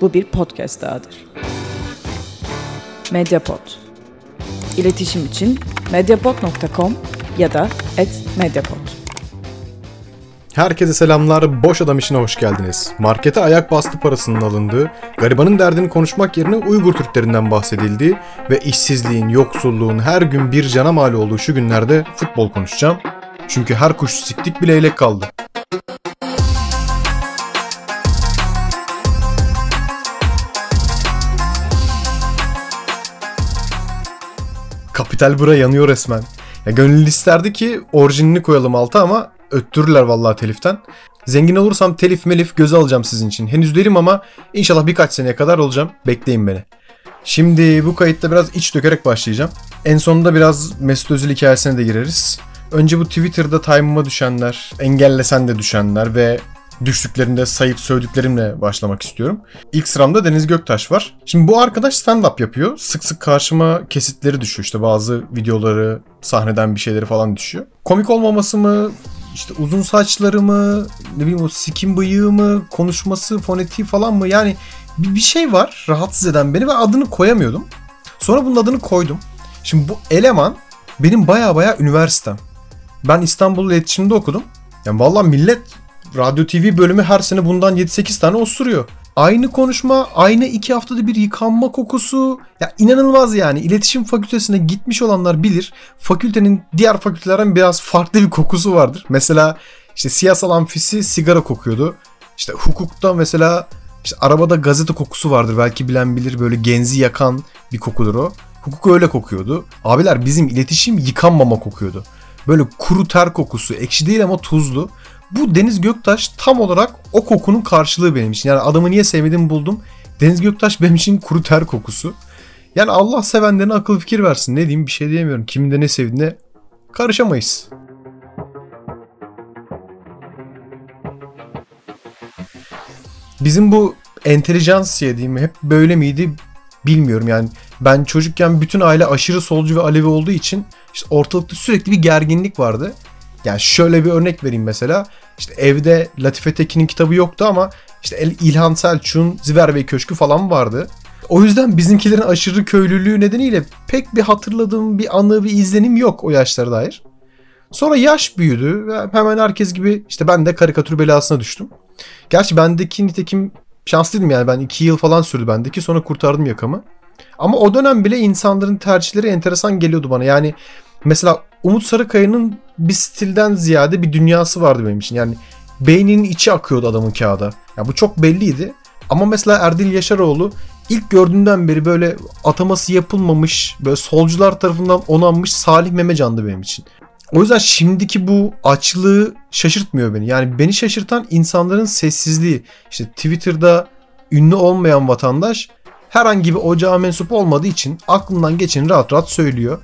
bu bir podcast dahadır. Mediapod. İletişim için mediapod.com ya da @mediapod. Herkese selamlar. Boş Adam işine hoş geldiniz. Markete ayak bastı parasının alındığı, garibanın derdini konuşmak yerine Uygur Türklerinden bahsedildiği ve işsizliğin, yoksulluğun her gün bir cana mal olduğu şu günlerde futbol konuşacağım. Çünkü her kuş siktik leylek kaldı. Kapital Bra yanıyor resmen. Ya gönül isterdi ki orijinini koyalım alta ama öttürürler vallahi teliften. Zengin olursam telif melif göze alacağım sizin için. Henüz değilim ama inşallah birkaç seneye kadar olacağım. Bekleyin beni. Şimdi bu kayıtta biraz iç dökerek başlayacağım. En sonunda biraz Mesut Özil hikayesine de gireriz. Önce bu Twitter'da time'ıma düşenler, engellesen de düşenler ve düştüklerinde sayıp sövdüklerimle başlamak istiyorum. İlk sıramda Deniz Göktaş var. Şimdi bu arkadaş stand-up yapıyor. Sık sık karşıma kesitleri düşüyor. İşte bazı videoları, sahneden bir şeyleri falan düşüyor. Komik olmaması mı, işte uzun saçları mı, ne bileyim o sikim bıyığı mı, konuşması, fonetiği falan mı? Yani bir, şey var rahatsız eden beni ve adını koyamıyordum. Sonra bunun adını koydum. Şimdi bu eleman benim baya baya üniversitem. Ben İstanbul İletişim'de okudum. Yani vallahi millet radyo TV bölümü her sene bundan 7-8 tane osuruyor. Aynı konuşma, aynı iki haftada bir yıkanma kokusu. Ya inanılmaz yani. İletişim fakültesine gitmiş olanlar bilir. Fakültenin diğer fakültelerden biraz farklı bir kokusu vardır. Mesela işte siyasal amfisi sigara kokuyordu. İşte hukukta mesela işte arabada gazete kokusu vardır. Belki bilen bilir böyle genzi yakan bir kokudur o. Hukuk öyle kokuyordu. Abiler bizim iletişim yıkanmama kokuyordu. Böyle kuru ter kokusu. Ekşi değil ama tuzlu. Bu Deniz Göktaş tam olarak o kokunun karşılığı benim için. Yani adamı niye sevmediğimi buldum. Deniz Göktaş benim için kuru ter kokusu. Yani Allah sevenlerine akıl fikir versin. Ne diyeyim bir şey diyemiyorum. Kimin de ne sevdiğine karışamayız. Bizim bu entelijansiye diyeyim hep böyle miydi bilmiyorum yani. Ben çocukken bütün aile aşırı solcu ve Alevi olduğu için işte ortalıkta sürekli bir gerginlik vardı. Yani şöyle bir örnek vereyim mesela. İşte evde Latife Tekin'in kitabı yoktu ama işte İlhan Selçuk'un Ziver Bey Köşkü falan vardı. O yüzden bizimkilerin aşırı köylülüğü nedeniyle pek bir hatırladığım bir anı, bir izlenim yok o yaşlara dair. Sonra yaş büyüdü ve hemen herkes gibi işte ben de karikatür belasına düştüm. Gerçi bendeki nitekim şanslıydım yani ben 2 yıl falan sürdü bendeki sonra kurtardım yakamı. Ama o dönem bile insanların tercihleri enteresan geliyordu bana. Yani mesela Umut Sarıkaya'nın bir stilden ziyade bir dünyası vardı benim için. Yani beyninin içi akıyordu adamın kağıda. Ya bu çok belliydi. Ama mesela Erdil Yaşaroğlu ilk gördüğümden beri böyle ataması yapılmamış, böyle solcular tarafından onanmış Salih Memecan'dı benim için. O yüzden şimdiki bu açlığı şaşırtmıyor beni. Yani beni şaşırtan insanların sessizliği. İşte Twitter'da ünlü olmayan vatandaş herhangi bir ocağa mensup olmadığı için aklından geçeni rahat rahat söylüyor.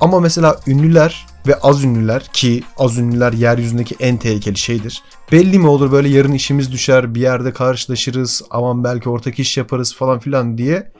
Ama mesela ünlüler ve az ünlüler ki az ünlüler yeryüzündeki en tehlikeli şeydir. Belli mi olur böyle yarın işimiz düşer bir yerde karşılaşırız aman belki ortak iş yaparız falan filan diye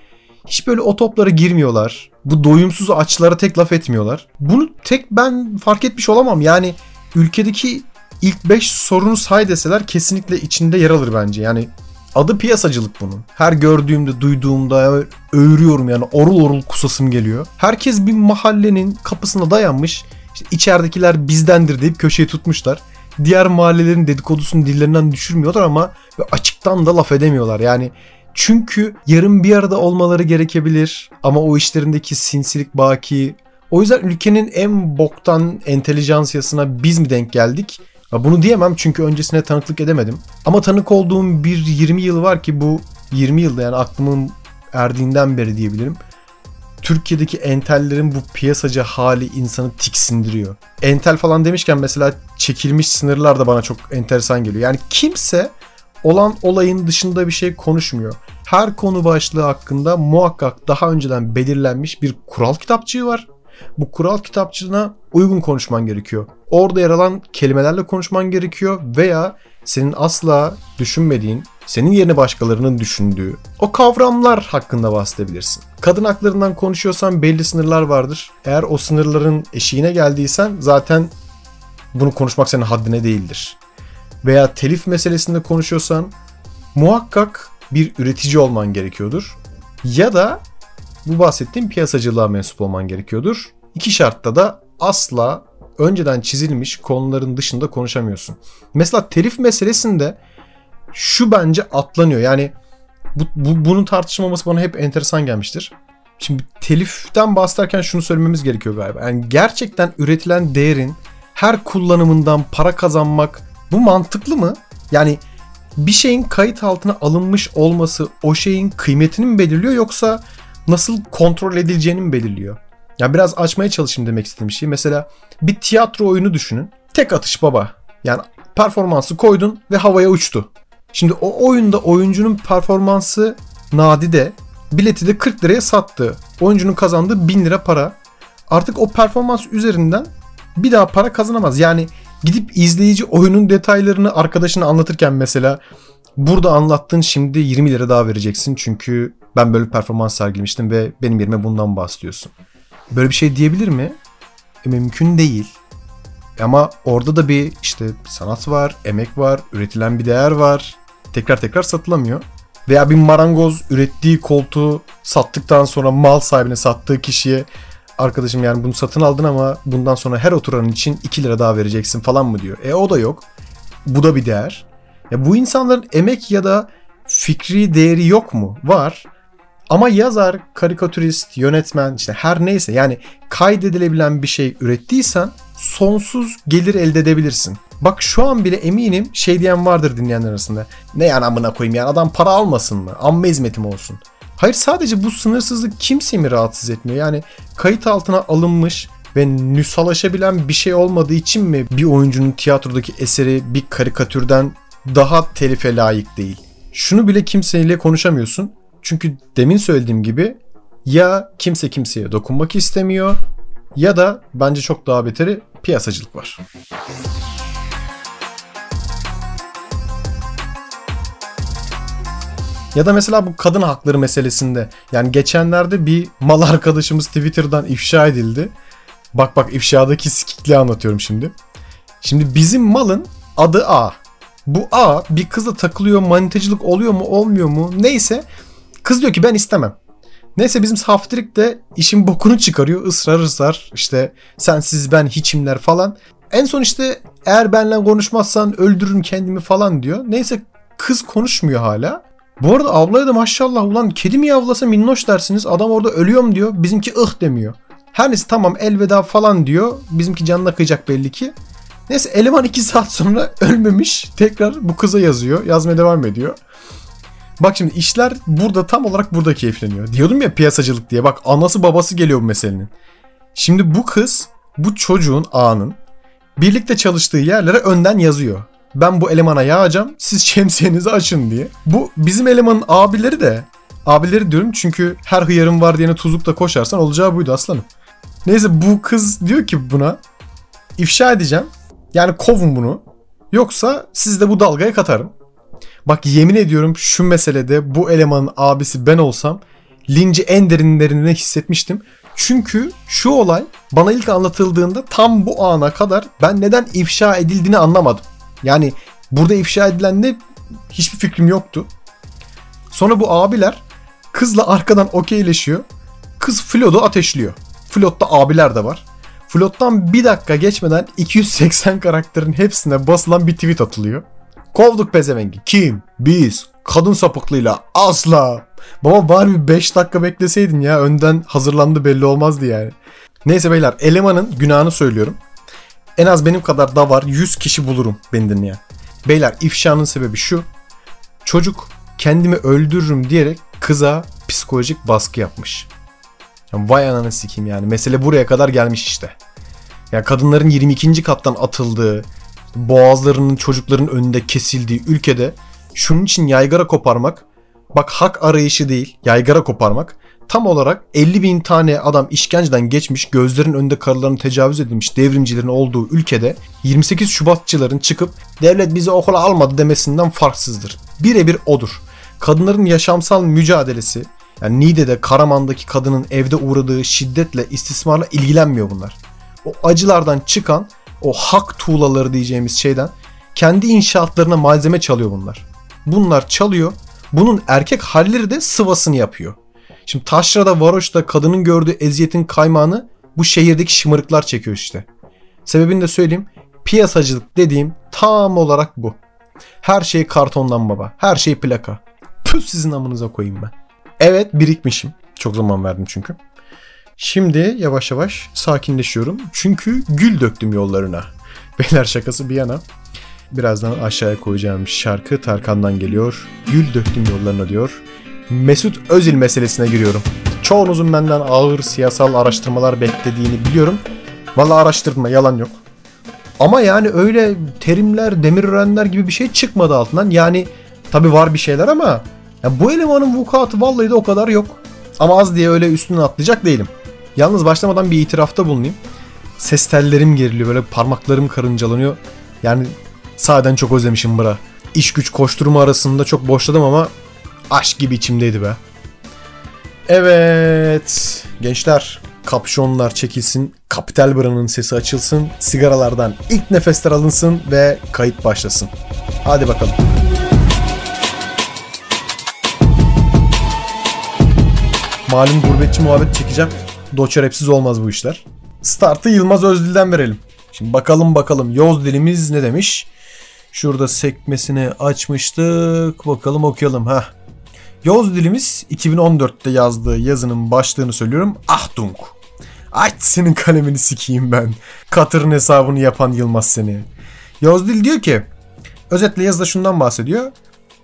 hiç böyle o toplara girmiyorlar. Bu doyumsuz açlara tek laf etmiyorlar. Bunu tek ben fark etmiş olamam. Yani ülkedeki ilk 5 sorunu say deseler kesinlikle içinde yer alır bence. Yani adı piyasacılık bunun. Her gördüğümde, duyduğumda öğürüyorum yani orul orul kusasım geliyor. Herkes bir mahallenin kapısına dayanmış. İşte içeridekiler bizdendir deyip köşeye tutmuşlar. Diğer mahallelerin dedikodusunu dillerinden düşürmüyorlar ama açıktan da laf edemiyorlar. Yani çünkü yarın bir arada olmaları gerekebilir ama o işlerindeki sinsilik baki. O yüzden ülkenin en boktan entelijansiyasına biz mi denk geldik? Bunu diyemem çünkü öncesine tanıklık edemedim. Ama tanık olduğum bir 20 yıl var ki bu 20 yılda yani aklımın erdiğinden beri diyebilirim. Türkiye'deki entellerin bu piyasacı hali insanı tiksindiriyor. Entel falan demişken mesela çekilmiş sınırlar da bana çok enteresan geliyor. Yani kimse olan olayın dışında bir şey konuşmuyor. Her konu başlığı hakkında muhakkak daha önceden belirlenmiş bir kural kitapçığı var. Bu kural kitapçığına uygun konuşman gerekiyor. Orada yer alan kelimelerle konuşman gerekiyor veya senin asla düşünmediğin, senin yerine başkalarının düşündüğü o kavramlar hakkında bahsedebilirsin. Kadın haklarından konuşuyorsan belli sınırlar vardır. Eğer o sınırların eşiğine geldiysen zaten bunu konuşmak senin haddine değildir. Veya telif meselesinde konuşuyorsan muhakkak bir üretici olman gerekiyordur. Ya da bu bahsettiğim piyasacılığa mensup olman gerekiyordur. İki şartta da asla önceden çizilmiş konuların dışında konuşamıyorsun. Mesela telif meselesinde şu bence atlanıyor. Yani bu, bu, bunun tartışmaması bana hep enteresan gelmiştir. Şimdi teliften bahsederken şunu söylememiz gerekiyor galiba. Yani gerçekten üretilen değerin her kullanımından para kazanmak bu mantıklı mı? Yani bir şeyin kayıt altına alınmış olması o şeyin kıymetini mi belirliyor yoksa nasıl kontrol edileceğini mi belirliyor? Ya biraz açmaya çalışayım demek istediğim şey. Mesela bir tiyatro oyunu düşünün. Tek atış baba. Yani performansı koydun ve havaya uçtu. Şimdi o oyunda oyuncunun performansı nadide bileti de 40 liraya sattı. Oyuncunun kazandığı 1000 lira para. Artık o performans üzerinden bir daha para kazanamaz. Yani gidip izleyici oyunun detaylarını arkadaşına anlatırken mesela burada anlattın şimdi 20 lira daha vereceksin çünkü ben böyle performans sergilemiştim ve benim yerime bundan bahsediyorsun. Böyle bir şey diyebilir mi? E, mümkün değil. Ama orada da bir işte sanat var, emek var, üretilen bir değer var. Tekrar tekrar satılamıyor. Veya bir marangoz ürettiği koltuğu sattıktan sonra mal sahibine sattığı kişiye arkadaşım yani bunu satın aldın ama bundan sonra her oturanın için 2 lira daha vereceksin falan mı diyor. E o da yok. Bu da bir değer. Ya bu insanların emek ya da fikri değeri yok mu? Var. Ama yazar, karikatürist, yönetmen işte her neyse yani kaydedilebilen bir şey ürettiysen sonsuz gelir elde edebilirsin. Bak şu an bile eminim şey diyen vardır dinleyenler arasında. Ne yani amına koyayım yani adam para almasın mı? Amma hizmetim olsun. Hayır sadece bu sınırsızlık kimseyi mi rahatsız etmiyor? Yani kayıt altına alınmış ve nüshalaşabilen bir şey olmadığı için mi bir oyuncunun tiyatrodaki eseri bir karikatürden daha telife layık değil? Şunu bile kimseyle konuşamıyorsun. Çünkü demin söylediğim gibi ya kimse kimseye dokunmak istemiyor ya da bence çok daha beteri piyasacılık var. Ya da mesela bu kadın hakları meselesinde yani geçenlerde bir mal arkadaşımız Twitter'dan ifşa edildi. Bak bak ifşadaki sikikliği anlatıyorum şimdi. Şimdi bizim malın adı A. Bu A bir kızla takılıyor manitacılık oluyor mu olmuyor mu neyse kız diyor ki ben istemem. Neyse bizim saftirik de işin bokunu çıkarıyor ısrar ısrar işte sensiz ben hiçimler falan. En son işte eğer benle konuşmazsan öldürürüm kendimi falan diyor. Neyse kız konuşmuyor hala. Bu arada ablaya da maşallah ulan kedi mi yavlasa minnoş dersiniz. Adam orada ölüyorum diyor. Bizimki ıh demiyor. Her neyse tamam elveda falan diyor. Bizimki canına kıyacak belli ki. Neyse eleman 2 saat sonra ölmemiş. Tekrar bu kıza yazıyor. Yazmaya devam ediyor. Bak şimdi işler burada tam olarak burada keyifleniyor. Diyordum ya piyasacılık diye. Bak anası babası geliyor bu meselenin. Şimdi bu kız bu çocuğun ağanın birlikte çalıştığı yerlere önden yazıyor ben bu elemana yağacağım siz şemsiyenizi açın diye. Bu bizim elemanın abileri de abileri diyorum çünkü her hıyarın var diyene tuzlukta koşarsan olacağı buydu aslanım. Neyse bu kız diyor ki buna ifşa edeceğim. Yani kovun bunu. Yoksa siz de bu dalgaya katarım. Bak yemin ediyorum şu meselede bu elemanın abisi ben olsam linci en derinlerinde hissetmiştim. Çünkü şu olay bana ilk anlatıldığında tam bu ana kadar ben neden ifşa edildiğini anlamadım. Yani burada ifşa edilen ne hiçbir fikrim yoktu. Sonra bu abiler kızla arkadan okeyleşiyor. Kız flotu ateşliyor. Flotta abiler de var. Flottan bir dakika geçmeden 280 karakterin hepsine basılan bir tweet atılıyor. Kovduk pezevengi. Kim? Biz. Kadın sapıklığıyla. Asla. Baba bari bir 5 dakika bekleseydin ya. Önden hazırlandı belli olmazdı yani. Neyse beyler elemanın günahını söylüyorum. En az benim kadar da var 100 kişi bulurum beni dinleyen. Beyler ifşanın sebebi şu. Çocuk kendimi öldürürüm diyerek kıza psikolojik baskı yapmış. Yani vay ananı sikeyim yani. Mesele buraya kadar gelmiş işte. Yani kadınların 22. kattan atıldığı, boğazlarının çocukların önünde kesildiği ülkede şunun için yaygara koparmak, bak hak arayışı değil, yaygara koparmak tam olarak 50 bin tane adam işkenceden geçmiş, gözlerin önünde karılarını tecavüz edilmiş devrimcilerin olduğu ülkede 28 Şubatçıların çıkıp devlet bizi okula almadı demesinden farksızdır. Birebir odur. Kadınların yaşamsal mücadelesi, yani Niğde'de Karaman'daki kadının evde uğradığı şiddetle, istismarla ilgilenmiyor bunlar. O acılardan çıkan o hak tuğlaları diyeceğimiz şeyden kendi inşaatlarına malzeme çalıyor bunlar. Bunlar çalıyor. Bunun erkek halleri de sıvasını yapıyor. Şimdi taşrada varoşta kadının gördüğü eziyetin kaymağını bu şehirdeki şımarıklar çekiyor işte. Sebebini de söyleyeyim. Piyasacılık dediğim tam olarak bu. Her şey kartondan baba. Her şey plaka. Püh sizin amınıza koyayım ben. Evet birikmişim. Çok zaman verdim çünkü. Şimdi yavaş yavaş sakinleşiyorum. Çünkü gül döktüm yollarına. Beyler şakası bir yana. Birazdan aşağıya koyacağım şarkı Tarkan'dan geliyor. Gül döktüm yollarına diyor. Mesut Özil meselesine giriyorum. Çoğunuzun benden ağır siyasal araştırmalar beklediğini biliyorum. Valla araştırma yalan yok. Ama yani öyle terimler, demirörenler gibi bir şey çıkmadı altından. Yani tabi var bir şeyler ama ya bu elemanın vukuatı vallahi de o kadar yok. Ama az diye öyle üstüne atlayacak değilim. Yalnız başlamadan bir itirafta bulunayım. Ses tellerim geriliyor böyle parmaklarım karıncalanıyor. Yani sahiden çok özlemişim bura. İş güç koşturma arasında çok boşladım ama aşk gibi içimdeydi be. Evet gençler kapşonlar çekilsin, Kapital Bra'nın sesi açılsın, sigaralardan ilk nefesler alınsın ve kayıt başlasın. Hadi bakalım. Malum gurbetçi muhabbet çekeceğim. Doçer hepsiz olmaz bu işler. Startı Yılmaz Özdil'den verelim. Şimdi bakalım bakalım Yoz dilimiz ne demiş? Şurada sekmesini açmıştık. Bakalım okuyalım. ha. Yoz dilimiz 2014'te yazdığı yazının başlığını söylüyorum. Ahtung. Aç senin kalemini sikeyim ben. Katır'ın hesabını yapan Yılmaz seni. Yozdil diyor ki özetle yazıda şundan bahsediyor.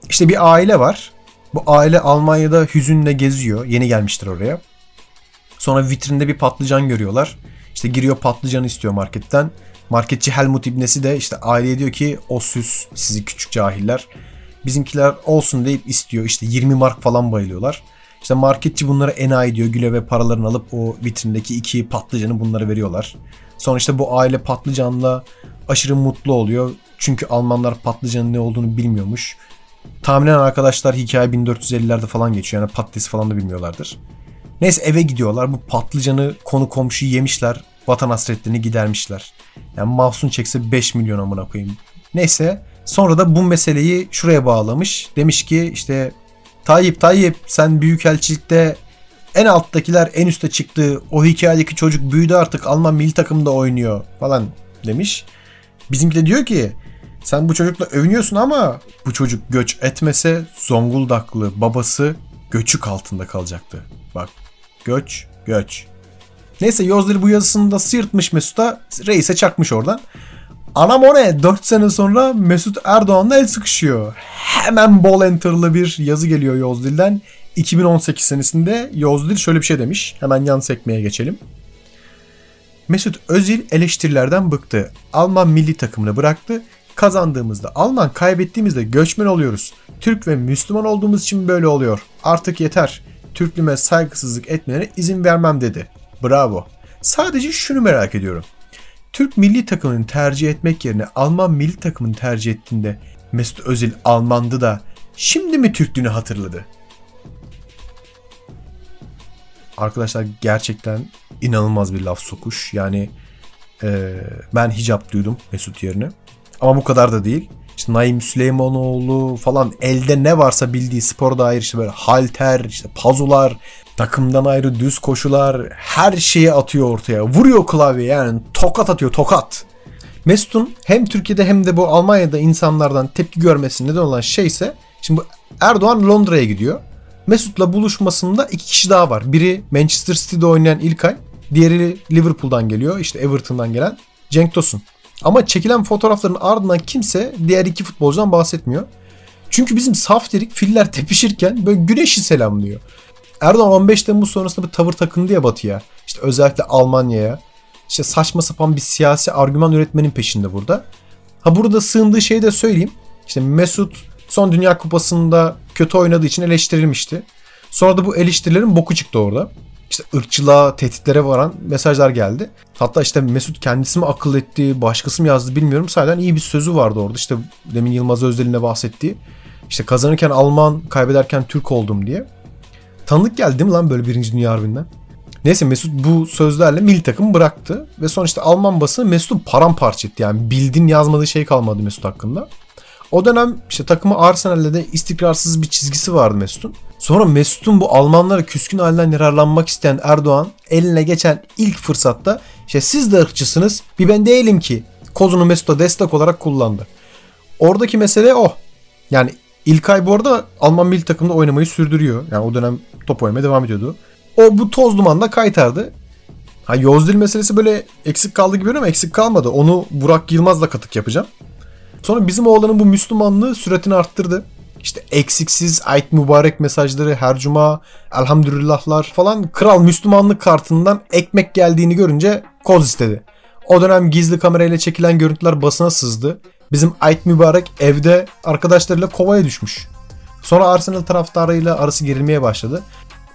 İşte bir aile var. Bu aile Almanya'da hüzünle geziyor. Yeni gelmiştir oraya. Sonra vitrinde bir patlıcan görüyorlar. İşte giriyor patlıcan istiyor marketten. Marketçi Helmut İbnesi de işte aileye diyor ki o süs sizi küçük cahiller. Bizimkiler olsun deyip istiyor. İşte 20 mark falan bayılıyorlar. İşte marketçi bunlara enayi diyor. Güle ve paralarını alıp o vitrindeki iki patlıcanı bunlara veriyorlar. Sonra işte bu aile patlıcanla aşırı mutlu oluyor. Çünkü Almanlar patlıcanın ne olduğunu bilmiyormuş. Tahminen arkadaşlar hikaye 1450'lerde falan geçiyor. Yani patatesi falan da bilmiyorlardır. Neyse eve gidiyorlar. Bu patlıcanı konu komşu yemişler. Vatan hasretlerini gidermişler. Yani Mahsun çekse 5 milyon amına koyayım. Neyse sonra da bu meseleyi şuraya bağlamış. Demiş ki işte Tayyip Tayyip sen büyükelçilikte en alttakiler en üste çıktı. O hikayedeki çocuk büyüdü artık Alman milli takımında oynuyor falan demiş. Bizimki de diyor ki sen bu çocukla övünüyorsun ama bu çocuk göç etmese Zonguldaklı babası göçük altında kalacaktı. Bak göç göç. Neyse Yozdil bu yazısında sıyırtmış Mesut'a reise çakmış oradan. Anam o ne? 4 sene sonra Mesut Erdoğan'la el sıkışıyor. Hemen bol enter'lı bir yazı geliyor Yozdil'den. 2018 senesinde Yozdil şöyle bir şey demiş. Hemen yan sekmeye geçelim. Mesut Özil eleştirilerden bıktı. Alman milli takımını bıraktı. Kazandığımızda Alman, kaybettiğimizde göçmen oluyoruz. Türk ve Müslüman olduğumuz için böyle oluyor. Artık yeter. Türklüme saygısızlık etmelerine izin vermem dedi. Bravo. Sadece şunu merak ediyorum. Türk milli takımını tercih etmek yerine Alman milli takımını tercih ettiğinde Mesut Özil Almandı da şimdi mi Türklüğünü hatırladı? Arkadaşlar gerçekten inanılmaz bir laf sokuş. Yani e, ben hicap duydum Mesut yerine. Ama bu kadar da değil. İşte Naim Süleymanoğlu falan elde ne varsa bildiği spor dair işte böyle halter, işte pazular, takımdan ayrı düz koşular her şeyi atıyor ortaya. Vuruyor klavye yani tokat atıyor tokat. Mesut'un hem Türkiye'de hem de bu Almanya'da insanlardan tepki görmesine neden olan şey ise şimdi Erdoğan Londra'ya gidiyor. Mesut'la buluşmasında iki kişi daha var. Biri Manchester City'de oynayan İlkay. Diğeri Liverpool'dan geliyor. işte Everton'dan gelen Cenk Tosun. Ama çekilen fotoğrafların ardından kimse diğer iki futbolcudan bahsetmiyor. Çünkü bizim saf derik filler tepişirken böyle güneşi selamlıyor. Erdoğan 15 Temmuz sonrasında bir tavır takındı ya batıya. İşte özellikle Almanya'ya. İşte saçma sapan bir siyasi argüman üretmenin peşinde burada. Ha burada sığındığı şeyi de söyleyeyim. İşte Mesut son Dünya Kupası'nda kötü oynadığı için eleştirilmişti. Sonra da bu eleştirilerin boku çıktı orada. İşte ırkçılığa, tehditlere varan mesajlar geldi. Hatta işte Mesut kendisi mi akıl etti, başkası mı yazdı bilmiyorum. Sadece iyi bir sözü vardı orada. İşte demin Yılmaz Özdel'in de bahsettiği. İşte kazanırken Alman, kaybederken Türk oldum diye. Tanıdık geldi değil mi lan böyle Birinci Dünya Harbi'nden? Neyse Mesut bu sözlerle milli takımı bıraktı. Ve sonra işte Alman basını Mesut'u paramparça etti. Yani bildiğin yazmadığı şey kalmadı Mesut hakkında. O dönem işte takımı Arsenal'de de istikrarsız bir çizgisi vardı Mesut'un. Sonra Mesut'un bu Almanlara küskün halinden yararlanmak isteyen Erdoğan eline geçen ilk fırsatta işte siz de ırkçısınız bir ben değilim ki kozunu Mesut'a destek olarak kullandı. Oradaki mesele o. Yani İlkay bu arada Alman milli takımda oynamayı sürdürüyor. Yani o dönem top oynamaya devam ediyordu. O bu toz dumanla kaytardı. Ha Yozdil meselesi böyle eksik kaldı gibi ama eksik kalmadı. Onu Burak Yılmaz'la katık yapacağım. Sonra bizim oğlanın bu Müslümanlığı süratini arttırdı. İşte eksiksiz ait mübarek mesajları her cuma elhamdülillahlar falan kral Müslümanlık kartından ekmek geldiğini görünce koz istedi. O dönem gizli kamerayla çekilen görüntüler basına sızdı. Bizim ait mübarek evde arkadaşlarıyla kovaya düşmüş. Sonra Arsenal taraftarıyla arası gerilmeye başladı.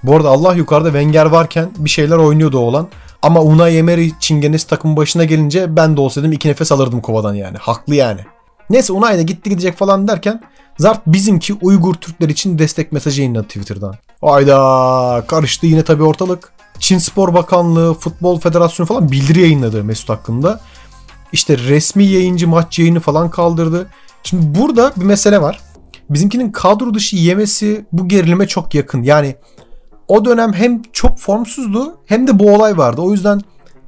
Bu arada Allah yukarıda Wenger varken bir şeyler oynuyordu oğlan. Ama Unai Emery çingenesi takımın başına gelince ben de olsaydım iki nefes alırdım kovadan yani. Haklı yani. Neyse Unai da gitti gidecek falan derken Zart bizimki Uygur Türkler için destek mesajı yayınladı Twitter'dan. Ayda karıştı yine tabii ortalık. Çin Spor Bakanlığı, Futbol Federasyonu falan bildiri yayınladı Mesut hakkında. İşte resmi yayıncı maç yayını falan kaldırdı. Şimdi burada bir mesele var. Bizimkinin kadro dışı yemesi bu gerilime çok yakın. Yani o dönem hem çok formsuzdu hem de bu olay vardı. O yüzden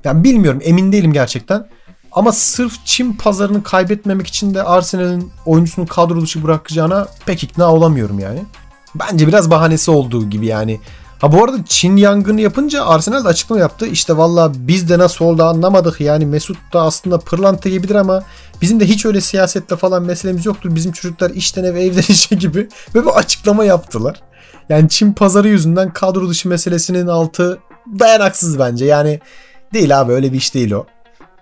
yani bilmiyorum emin değilim gerçekten. Ama sırf Çin pazarını kaybetmemek için de Arsenal'in oyuncusunu kadro dışı bırakacağına pek ikna olamıyorum yani. Bence biraz bahanesi olduğu gibi yani. Ha bu arada Çin yangını yapınca Arsenal da açıklama yaptı. İşte valla biz de nasıl oldu anlamadık. Yani Mesut da aslında pırlanta gibidir ama bizim de hiç öyle siyasetle falan meselemiz yoktur. Bizim çocuklar işten eve evden işe gibi. Ve bir açıklama yaptılar. Yani Çin pazarı yüzünden kadro dışı meselesinin altı dayanaksız bence. Yani değil abi öyle bir iş değil o.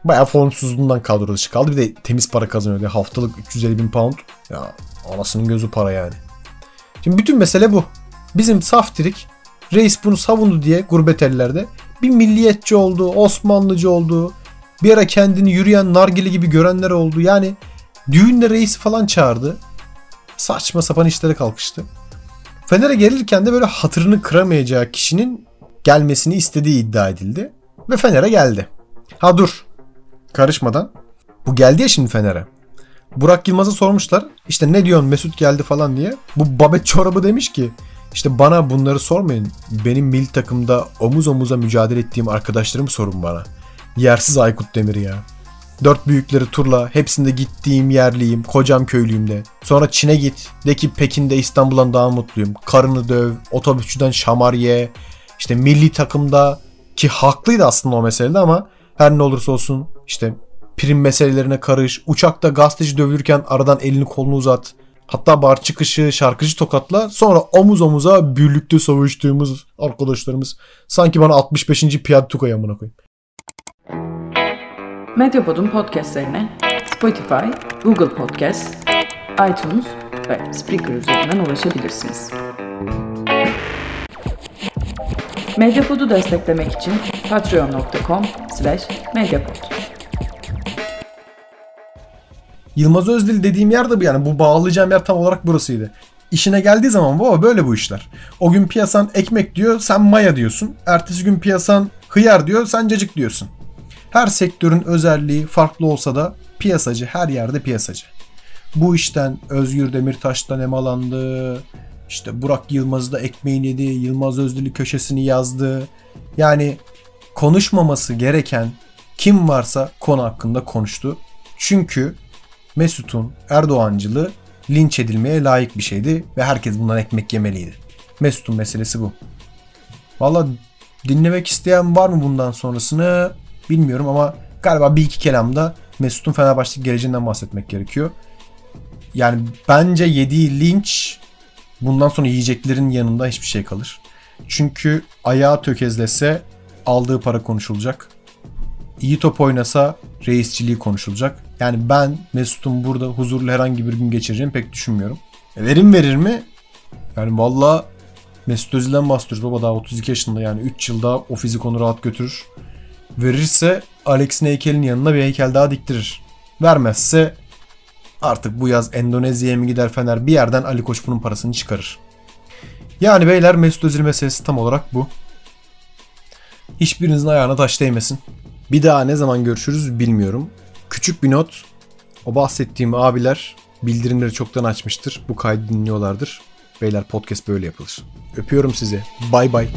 Bayağı formsuzluğundan kadro dışı kaldı. Bir de temiz para kazanıyor. Haftalık 350 bin pound. Ya anasının gözü para yani. Şimdi bütün mesele bu. Bizim saftirik reis bunu savundu diye gurbet ellerde bir milliyetçi oldu, Osmanlıcı oldu. Bir ara kendini yürüyen nargile gibi görenler oldu. Yani düğünde reisi falan çağırdı. Saçma sapan işlere kalkıştı. Fener'e gelirken de böyle hatırını kıramayacağı kişinin gelmesini istediği iddia edildi. Ve Fener'e geldi. Ha dur. Karışmadan. Bu geldi ya şimdi Fener'e. Burak Yılmaz'a sormuşlar. İşte ne diyorsun Mesut geldi falan diye. Bu babet çorabı demiş ki işte bana bunları sormayın. Benim mil takımda omuz omuza mücadele ettiğim arkadaşlarımı sorun bana. Yersiz Aykut Demir ya. Dört büyükleri turla, hepsinde gittiğim yerliyim, kocam köylüyüm de. Sonra Çin'e git, de ki Pekin'de İstanbul'dan daha mutluyum. Karını döv, otobüsçüden şamar ye. İşte milli takımda ki haklıydı aslında o meselede ama her ne olursa olsun işte prim meselelerine karış. Uçakta gazeteci dövülürken aradan elini kolunu uzat. Hatta bar çıkışı şarkıcı tokatla sonra omuz omuza birlikte savaştığımız arkadaşlarımız. Sanki bana 65. Piyade Tukay amına koyayım. Medyapod'un podcastlerine Spotify, Google Podcast, iTunes ve Spreaker üzerinden ulaşabilirsiniz. Medyapod'u desteklemek için patreon.com slash medyapod. Yılmaz Özdil dediğim yer de bu yani. Bu bağlayacağım yer tam olarak burasıydı. İşine geldiği zaman baba böyle bu işler. O gün piyasan ekmek diyor sen maya diyorsun. Ertesi gün piyasan hıyar diyor sen cacık diyorsun. Her sektörün özelliği farklı olsa da piyasacı her yerde piyasacı. Bu işten Özgür Demirtaş'tan emalandı. İşte Burak Yılmaz'ı da ekmeğini yedi. Yılmaz Özdil'i köşesini yazdı. Yani konuşmaması gereken kim varsa konu hakkında konuştu. Çünkü Mesut'un Erdoğancılığı linç edilmeye layık bir şeydi ve herkes bundan ekmek yemeliydi. Mesut'un meselesi bu. Valla dinlemek isteyen var mı bundan sonrasını bilmiyorum ama galiba bir iki kelamda Mesut'un Fenerbahçe geleceğinden bahsetmek gerekiyor. Yani bence yediği linç bundan sonra yiyeceklerin yanında hiçbir şey kalır. Çünkü ayağı tökezlese aldığı para konuşulacak. İyi top oynasa reisçiliği konuşulacak. Yani ben Mesut'un burada huzurlu herhangi bir gün geçireceğini pek düşünmüyorum. E, verim verir mi? Yani valla Mesut Özil'den bahsediyoruz. Baba daha 32 yaşında yani 3 yılda o fizik onu rahat götürür. Verirse Alex'in heykelin yanına bir heykel daha diktirir. Vermezse artık bu yaz Endonezya'ya mı gider Fener bir yerden Ali Koç bunun parasını çıkarır. Yani beyler Mesut Özil meselesi tam olarak bu. Hiçbirinizin ayağına taş değmesin. Bir daha ne zaman görüşürüz bilmiyorum. Küçük bir not. O bahsettiğim abiler bildirimleri çoktan açmıştır. Bu kaydı dinliyorlardır. Beyler podcast böyle yapılır. Öpüyorum sizi. Bay bay.